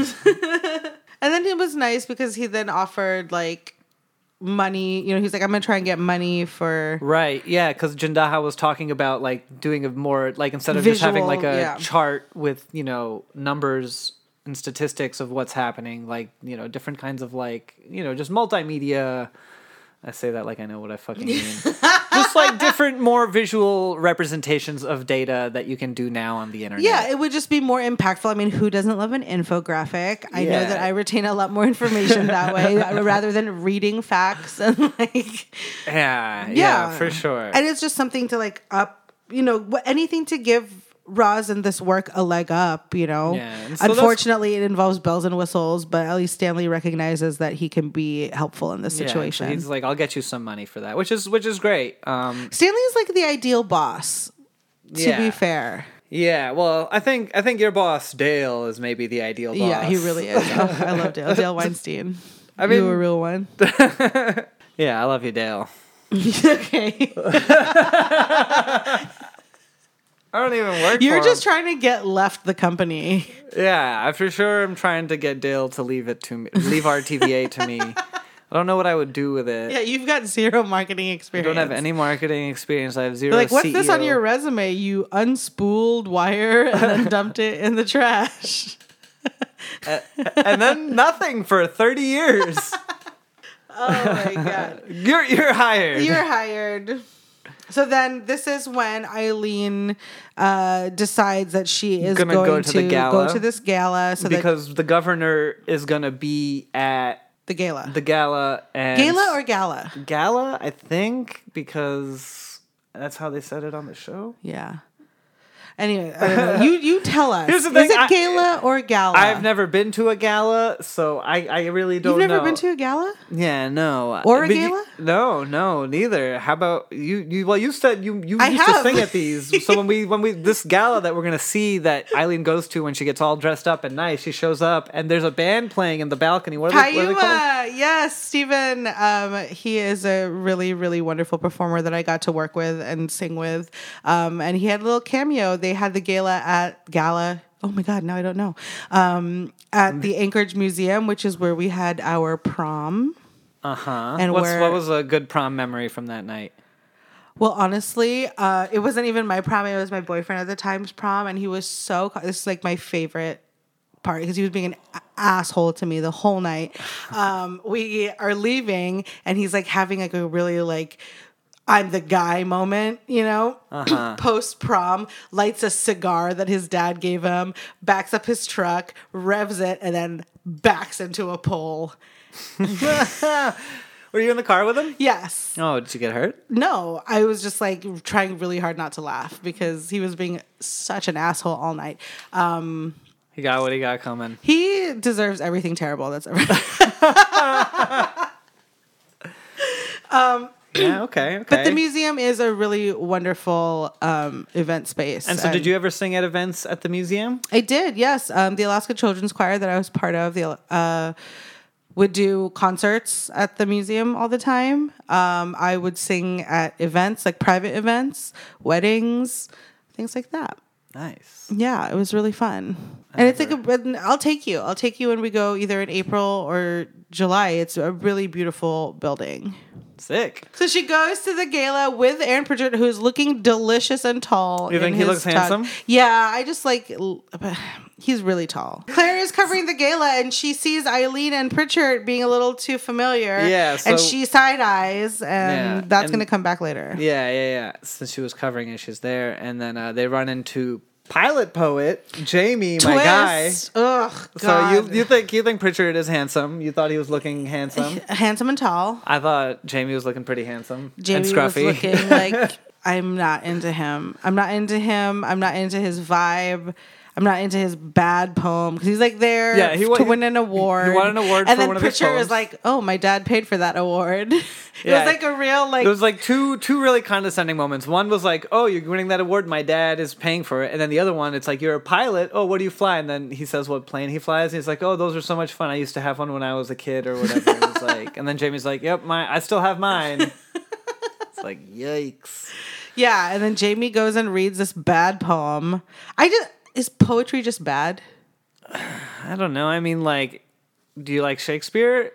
And then it was nice because he then offered like money. You know, he's like, I'm gonna try and get money for. right? Yeah, because Jindaha was talking about like doing a more like instead of just having like a yeah. chart with you know numbers and statistics of what's happening, like you know different kinds of like you know just multimedia. I say that like I know what I fucking mean. just like different, more visual representations of data that you can do now on the internet. Yeah, it would just be more impactful. I mean, who doesn't love an infographic? I know that I retain a lot more information that way uh, rather than reading facts and like Yeah, yeah, yeah, for sure. And it's just something to like up, you know, anything to give Roz and this work a leg up. You know, Yeah, so unfortunately, it involves bells and whistles, but at least Stanley recognizes that he can be helpful in this Yeah, situation. he's like, I'll get you some money for that, which is which is great. Um, Stanley is like the ideal boss. To Yeah. be fair, yeah, well, I think I think your boss Dale is maybe the ideal boss. yeah, he really is. Oh, I love Dale. Dale Weinstein. I mean- you a real one. yeah, I love you, Dale. okay, I don't even work. you're just him. trying to get left the company. yeah. I for sure I'm trying to get Dale to leave it to me, leave RTVA to me. I don't know what I would do with it. Yeah, you've got zero marketing experience. I don't have any marketing experience. I have 0 They're like, what's this on your resume? You unspooled wire and then dumped it in the trash. and then nothing for thirty years. Oh my god. You're you're hired. You're hired. So then this is when Eileen uh, decides that she is Gonna going go to the gala. go to this gala. So that because the governor is gonna be at the gala, the gala and gala or gala? gala, I think, because that's how they said it on the show. Yeah. Anyway, I don't know. you you tell us. Here's the is thing, it I- gala or gala? I've never been to a gala, so I, I really don't You've never know. been to a gala? Yeah, no. Or a But you- gala? no, no, neither. How about you? You well, you said you you I used have. to sing at these. So when we when we this gala that we're gonna see that Eileen goes to when she gets all dressed up and nice, she shows up and there's a band playing in the balcony. What are they, what are they called? Yes, Stephen. Um, he is a really, really wonderful performer that I got to work with and sing with. Um, and he had a little cameo. They had the gala at Gala. Oh my God, now I don't know. Um, at the Anchorage Museum, which is where we had our prom. Uh huh. And What's, where- what was a good prom memory from that night? Well, honestly, uh, it wasn't even my prom. It was my boyfriend at the time's prom, and he was so. This is like my favorite part because he was being an asshole to me the whole night. Um, we are leaving, and he's like having like a really like. I'm the guy moment, you know? Post prom, lights a cigar that his dad gave him, backs up his truck, revs it, and then backs into a pole. Were you in the car with him? Yes. Oh, did you get hurt? No, I was just like trying really hard not to laugh because he was being such an asshole all night. Um, He got what he got coming. he deserves everything terrible that's ever. Yeah. Okay. Okay. but the museum is a really wonderful um, event space. and so, did you ever sing at events at the museum? I did, yes. Um, the Alaska Children's Choir that I was part of, the uh, would do concerts at the museum all the time. Um, I would sing at events, like private events, weddings, things like that. Nice. Yeah, it was really fun. And it's like a, I'll take you. I'll take you when we go either in April or July. It's a really beautiful building. Sick. So she goes to the gala with Aaron Pritchard, who's looking delicious and tall. You think he looks tux. handsome? Yeah, I just like. L- He's really tall. Claire is covering the gala, and she sees Eileen and Pritchard being a little too familiar. Yeah, and she side eyes, and Yeah, that's and- going to come back later. Yeah, yeah, yeah. Since she was covering it, she's there, and then uh, they run into pilot poet Jamie, my guy. Twist. Ugh. So you you think you think Pritchard is handsome? You thought he was looking handsome? handsome and tall. I thought Jamie was looking pretty handsome and Jamie was scruffy. looking like I'm not into him. I'm not into him. I'm not into his vibe. I'm not into his bad poem because he's like there Yeah, he to win an award. he won an award and for then one of his Pritchard is like, "Oh, my dad paid for that award." it Yeah. was like a real like. It was like two two really condescending moments. One was like, "Oh, you're winning that award. My dad is paying for it." And then the other one, it's like, "You're a pilot. Oh, what do you fly?" And then he says what plane he flies. And he's like, "Oh, those are so much fun. I used to have one when I was a kid or whatever." It's like, and then Jamie's like, "Yep, my I still have mine." it's like, yikes. yeah, and then Jamie goes and reads this bad poem. I just is poetry just bad? I don't know. I mean, like, do you like Shakespeare?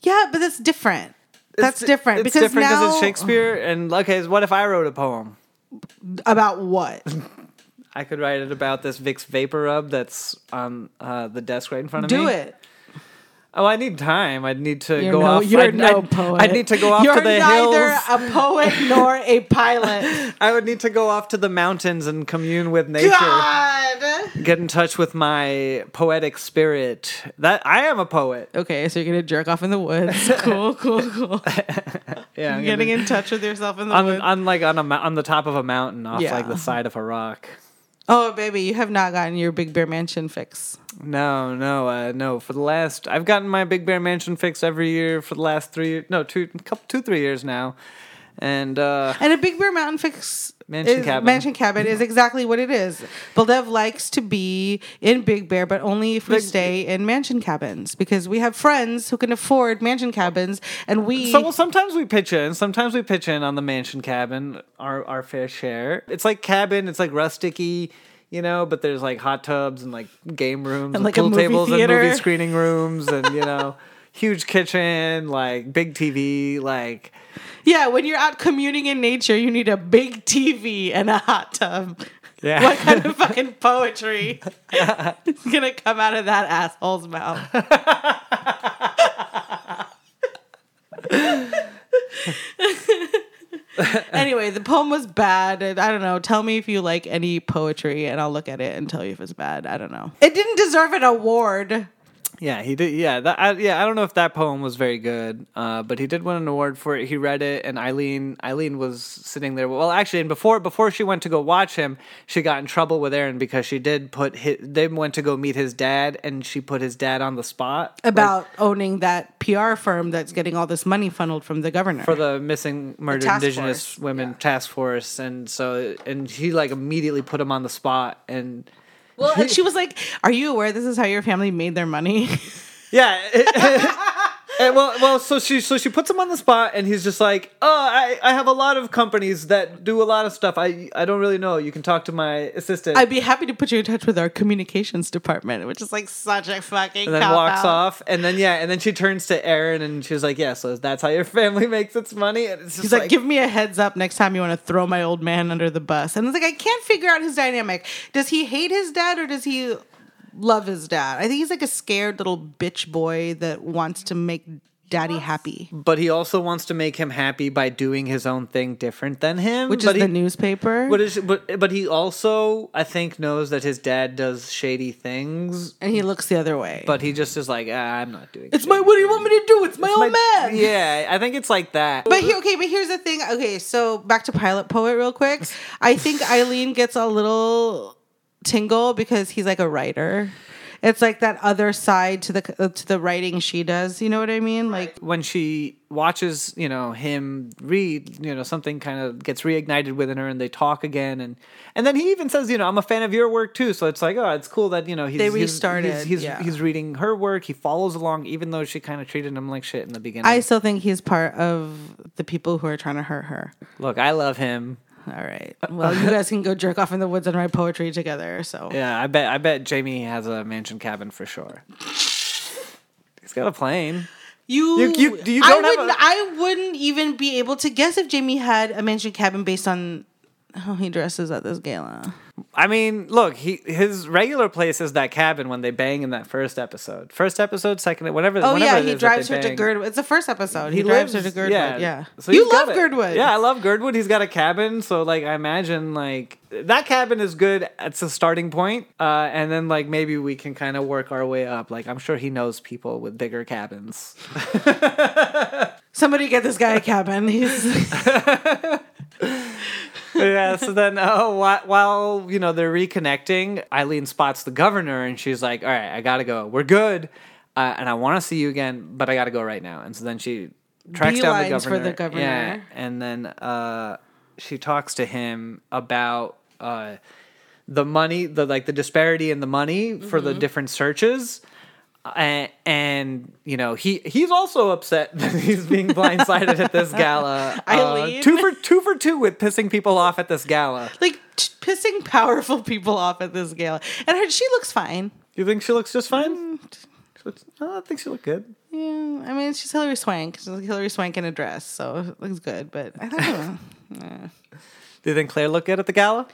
Yeah, but that's different. That's It's- different It's because different now it's Shakespeare. And okay, what if I wrote a poem? about what? I could write it about this Vicks VapoRub that's on uh, the desk right in front of me. Do it. Oh, I need time. I'd need to You're go no, off. you're I'd, no I'd, poet. I'd need to go off You're to the neither hills. a poet nor a pilot. I would need to go off to the mountains and commune with nature. Get in touch with my poetic spirit. That I am a poet. Okay, so you're gonna jerk off in the woods. Cool, cool, cool. Yeah, I'm Getting gonna- in touch with yourself in the on, woods. on like on a on the top of a mountain off Yeah. like the side of a rock. oh, baby, you have not gotten your Big Bear Mansion fix. No, no, uh, no. For the last, I've gotten my Big Bear Mansion fix every year for the last three, no, two, couple, two, three years now, and uh, And a Big Bear Mountain fix Mansion is, cabin. Mansion cabin is exactly what it is. Baldev likes to be in Big Bear, but only if we stay in mansion cabins because we have friends who can afford mansion cabins, and we. So well, sometimes we pitch in, sometimes we pitch in on the mansion cabin, our our fair share. It's like cabin, it's like rusticy, you know, but there's like hot tubs and like game rooms And, and, like, pool tables theater. and movie screening rooms and you know, huge kitchen, like big TV, like yeah, when you're out commuting in nature, you need a big TV and a hot tub. yeah. What kind of fucking poetry is gonna come out of that asshole's mouth? anyway, the poem was bad. and I don't know. Tell me if you like any poetry, and I'll look at it and tell you if it's bad. I don't know. It didn't deserve an award. Yeah, he did. Yeah, that. I, yeah, I don't know if that poem was very good, uh, but he did win an award for it. He read it, and Eileen, Eileen was sitting there. Well, actually, and before before she went to go watch him, she got in trouble with Aaron because she did put his. They went to go meet his dad, and she put his dad on the spot About owning that PR firm that's getting all this money funneled from the governor. for the missing murdered task indigenous force, women yeah. task force, and so and he like immediately put him on the spot, and well, and she was like, "Are you aware this is how your family made their money?" Yeah. And well, well, so she so she puts him on the spot, and he's just like, "Oh, I, I have a lot of companies that do a lot of stuff. I I don't really know. You can talk to my assistant." I'd be happy to put you in touch with our communications department, which is like such a fucking. and then walks out. off, and then yeah, and then she turns to Aaron, and she's like, "Yeah, so that's how your family makes its money." And it's just He's like, give me a heads up next time you want to throw my old man under the bus. And it's like, I can't figure out his dynamic. Does he hate his dad or does he love his dad? I think he's like a scared little bitch boy that wants to make daddy happy, but he also wants to make him happy by doing his own thing different than him, which but is he, the newspaper. But, is, but but he also, I think, knows that his dad does shady things, and he looks the other way. but he just is like, ah, I'm not doing. it's shady my, what do you want me to do? It's my It's old my- man. Yeah, I think it's like that. But here, okay, but here's the thing. Okay, so back to Pilot Poet real quick. I think Eileen gets a little tingle because he's like a writer. It's like that other side to the to the writing she does. You know what I mean? Like when she watches, you know, him read, you know, something kind of gets reignited within her, and they talk again, and and then he even says, you know, I'm a fan of your work too. So it's like, oh, it's cool that you know he's They he's- restarted, He's he's, yeah. he's reading her work. He follows along, even though she kind of treated him like shit in the beginning. I still think he's part of the people who are trying to hurt her. Look, I love him. All right. Uh, well, you guys can go jerk off in the woods and write poetry together. So Yeah, I bet I bet Jamie has a mansion cabin for sure. He's got a plane. You, You- you- you I don't have wouldn't. a- I wouldn't even be able to guess if Jamie had a mansion cabin based on how he dresses at this gala. I mean, look, he his regular place is that cabin when they bang in that first episode. First episode, second, whatever. Oh whenever yeah, he drives her to. Girdwood. It's the first episode. He, drives her to Girdwood. Yeah. yeah. So you love. Girdwood. Yeah, I love Girdwood. He's got a cabin, so like I imagine like that cabin is good. It's a starting point, uh, and then like maybe we can kind of work our way up. Like I'm sure he knows people with bigger cabins. Somebody get this guy a cabin. He's yeah. So then, uh, while, you know they're reconnecting, Eileen spots the governor, and she's like, "All right, I gotta go. We're good, uh, and I want to see you again, but I gotta go right now." And so then she tracks down the Beelines for governor. the governor. Yeah, and then uh, she talks to him about uh, the money, the like the disparity in the money for Mm-hmm. the different searches. And, and you know he he's also upset that he's being blindsided at this gala. Uh, Eileen? two for two for two with pissing people off at this gala. like t- pissing powerful people off at this gala, and her, she looks fine. You think she looks just fine? Mm. She looks, oh, I think she looked good. Yeah, I mean she's Hilary Swank. She's like Hilary Swank in a dress, so it looks good. But I don't know. Do you think Claire looked good at the gala?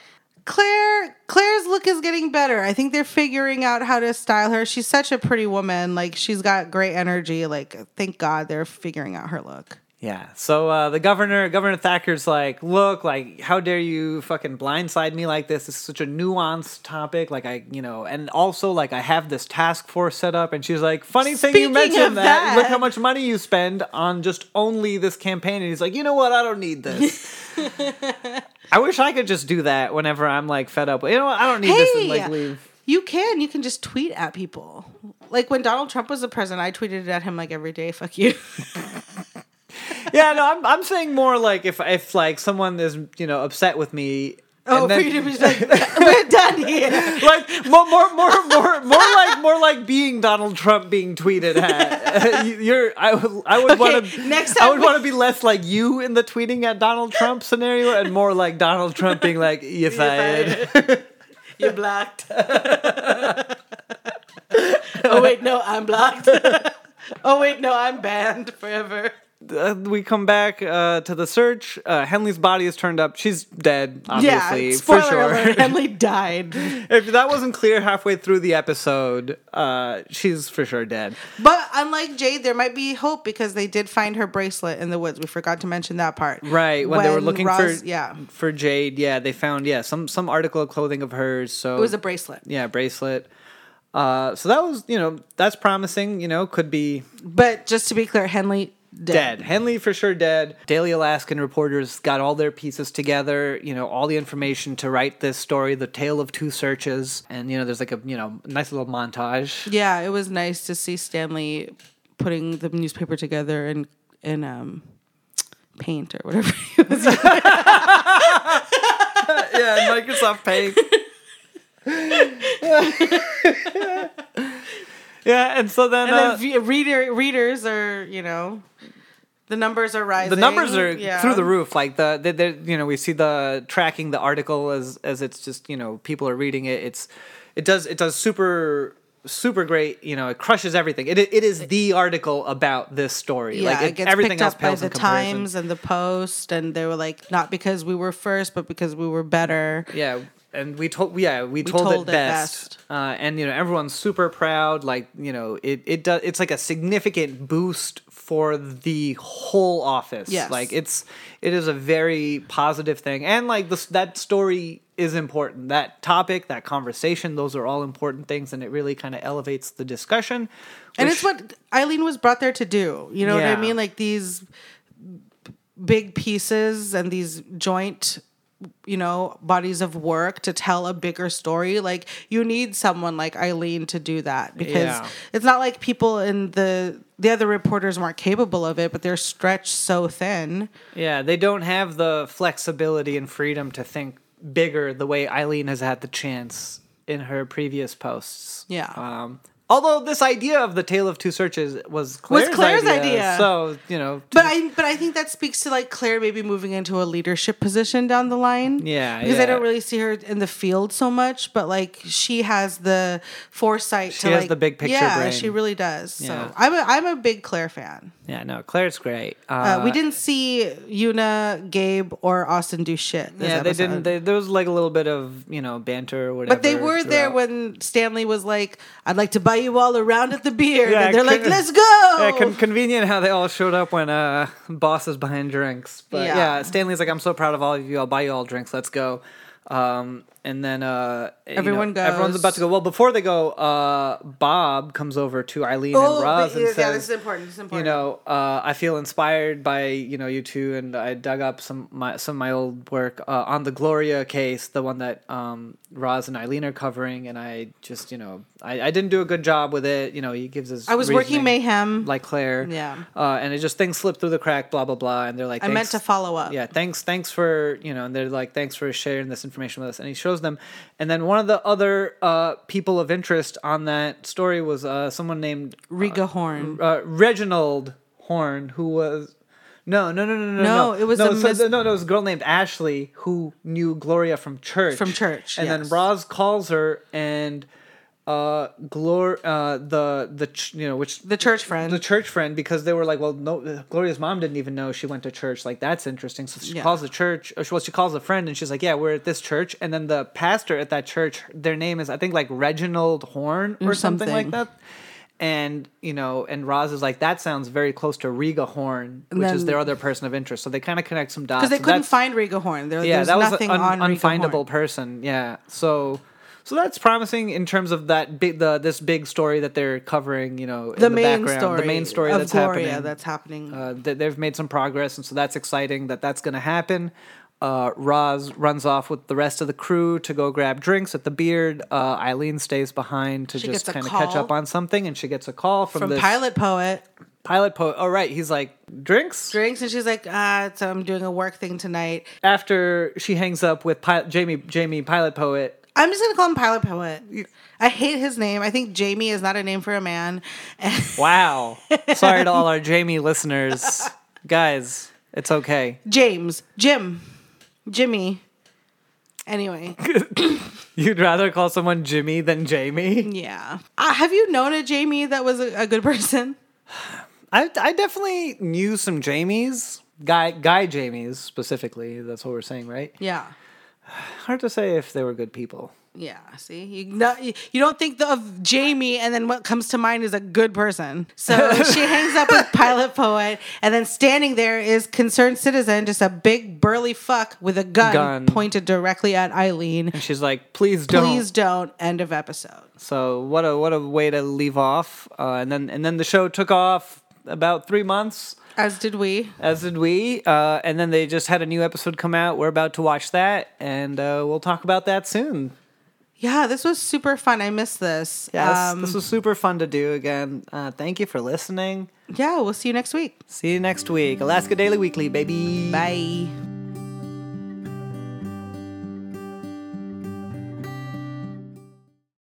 Claire Claire's look is getting better. I think they're figuring out how to style her. She's such a pretty woman. Like she's got great energy. Like thank God they're figuring out her look. Yeah. So uh, the governor, Governor Thacker's like, look, like, how dare you fucking blindside me like this? This is such a nuanced topic. Like, I, you know, and also like I have this task force set up, and she's like, funny thing you mentioned of that. Look how much money you spend on just only this campaign. And he's like, you know what? I don't need this. I wish I could just do that whenever I'm like fed up. You know what? I don't need this and like leave. You can. You can just tweet at people. Like when Donald Trump was the president, I tweeted at him like every day, fuck you. Yeah, no, I'm I'm saying more like if if like someone is you know upset with me. Oh, then- you like, we're done here. like more, more, more, more, more like more like being Donald Trump being tweeted at. You- You're, I, would- I would Okay, want to. next time I would we- want to be less like you in the tweeting at Donald Trump scenario, and more like Donald Trump being like, "You fired." You're blocked. oh wait, no, I'm blocked. oh wait, no, I'm banned forever. Uh, we come back uh, to the search. Uh, Henley's body is turned up. She's dead, obviously, yeah, spoiler for sure. alert, Henley died. if that wasn't clear halfway through the episode, uh, she's for sure dead. But unlike Jade, there might be hope because they did find her bracelet in the woods. We forgot to mention that part. Right when, they were looking Roz- for yeah, for Jade, yeah, they found yeah some some article of clothing of hers. So it was a bracelet. yeah bracelet. Uh, so that was you know that's promising. You know could be But just to be clear, Henley dead. dead. Henley for sure dead. Daily Alaskan reporters got all their pieces together, you know, all the information to write this story, the tale of two searches. And, you know, there's like a, you know, nice little montage. Yeah, it was nice to see Stanley putting the newspaper together and, in um paint or whatever he was using. yeah, Microsoft Paint. yeah, and so then, and uh, then v- reader readers are you know the numbers are rising. the numbers are Yeah. through the roof. Like the, the, the, you know, we see the tracking the article as as it's just you know people are reading it. It's it does it does super super great. You know, it crushes everything. It it is the article about this story. Yeah, like it, gets everything picked else up by the. Times and the Post, and they were like, not because we were first, but because we were better. Yeah, and we told yeah we told, told it it best, best. Uh, and you know everyone's super proud. Like you know it it does it's like a significant boost for the whole office. Yes. like it's it is a very positive thing, and like this that story is important. That topic, that conversation, those are all important things, and it really kind of elevates the discussion. And it's what Eileen was brought there to do. You know what I mean? Like these big pieces and these joint you know bodies of work to tell a bigger story like you need someone like Eileen to do that because Yeah. it's not like people in the the other reporters weren't capable of it but they're stretched so thin Yeah, they don't have the flexibility and freedom to think bigger the way Eileen has had the chance in her previous posts. Yeah. Um, although this idea of the tale of two searches was Claire's, Claire's idea. So you know, But I but I think that speaks to like Claire maybe moving into a leadership position down the line. Yeah, Because yeah. I don't really see her in the field so much, but like she has the foresight She to has like the big picture Yeah, brain. she really does. Yeah. So I'm a I'm a big Claire fan. yeah, no, Claire's great. Uh, we didn't see Yuna, Gabe, or Austin do shit. Yeah, they episode. didn't. They, there was like a little bit of you know banter or whatever. But they were there when Stanley was like, "I'd like to buy you all a round at the beer," Yeah, and they're like, "Let's go!" Yeah, con- convenient how they all showed up when uh boss is buying drinks. But yeah. Yeah. Stanley's like, I'm so proud of all of you. I'll buy you all drinks. Let's go. Um, and then uh, you know, Everyone Everyone's about to go. Well, before they go, uh, Bob comes over to Eileen oh, and Roz but- and yeah, says, this is important. This is you know, uh, I feel inspired by you know you two, and I dug up some my some of my old work uh, on the Gloria case, the one that um, Roz and Eileen are covering, and I just you know I, I didn't do a good job with it. You know, he gives his I was working mayhem. like Claire, Yeah. uh, and it just things slip through the crack, blah blah blah, and they're like, I meant to follow up. yeah, thanks, thanks for you know, and they're like, thanks for sharing this information with us, and he shows them, and then one of the other uh, people of interest on that story was uh, someone named Riga Horn. uh, Reginald Horn, who was. No, no, no, no, no, No, it was no, a so- mis- no, no, it was a girl named Ashley who knew Gloria from church. From church, and then. Roz calls her, and uh, Glor, uh, the the ch- you know which The church friend. the church friend because they were like, well, no, Gloria's mom didn't even know she went to church. Like that's interesting. So she Yeah. calls the church. Or she, well, she calls a friend and she's like, yeah, we're at this church. And then the pastor at that church, their name is I think like Reginald Horn or, Or something. like that. And you know, and Roz is like, that sounds very close to Riga Horn, which is their other person of interest. So they kind of connect some dots. because they couldn't find Riga Horn. There, yeah, there's that was nothing an un- unfindable Horn. person. Yeah, so so that's promising in terms of that big the this big story that they're covering. You know, in The, the, main background, story, the main story that's Gloria happening. that's happening. uh, that they've made some progress, and so that's exciting that that's going to happen. Uh, Roz runs off with the rest of the crew to go grab drinks at the Beard. Uh, Eileen stays behind to She just kind of catch up on something, and she gets a call from, From this Pilot Poet pilot poet. Oh, right, he's like drinks. drinks, and she's like, "Ah, so I'm doing a work thing tonight. After she hangs up with Pil- Jamie, Jamie Pilot Poet, I'm just gonna call him Pilot Poet. I hate his name. I think Jamie is not a name for a man. Wow. Sorry to all our Jamie listeners. Guys, it's okay. James, Jim, Jimmy. Anyway, You'd rather call someone Jimmy than Jamie? yeah. Uh, have you known a Jamie that was a, a good person? I I definitely knew some Jamies, guy guy Jamies specifically. That's what we're saying, right? Yeah. Hard to say if they were good people. Yeah, see, you no, you you don't think of Jamie, and then what comes to mind is a good person. So she hangs up with Pilot Poet, and then standing there is concerned citizen, just a big burly fuck with a gun, Gun. pointed directly at Eileen. And she's like, "Please don't." Please don't. End of episode. So what a what a way to leave off. Uh, and then and then the show took off about three months, As did we. as did we. Uh, and then they just had a new episode come out. We're about to watch that, and uh, we'll talk about that soon. Yeah, this was super fun. I missed this. Yes, Um, this was super fun to do again. Uh, thank you for listening. yeah, we'll see you next week. See you next week. Alaska Daily Weekly, baby. Bye.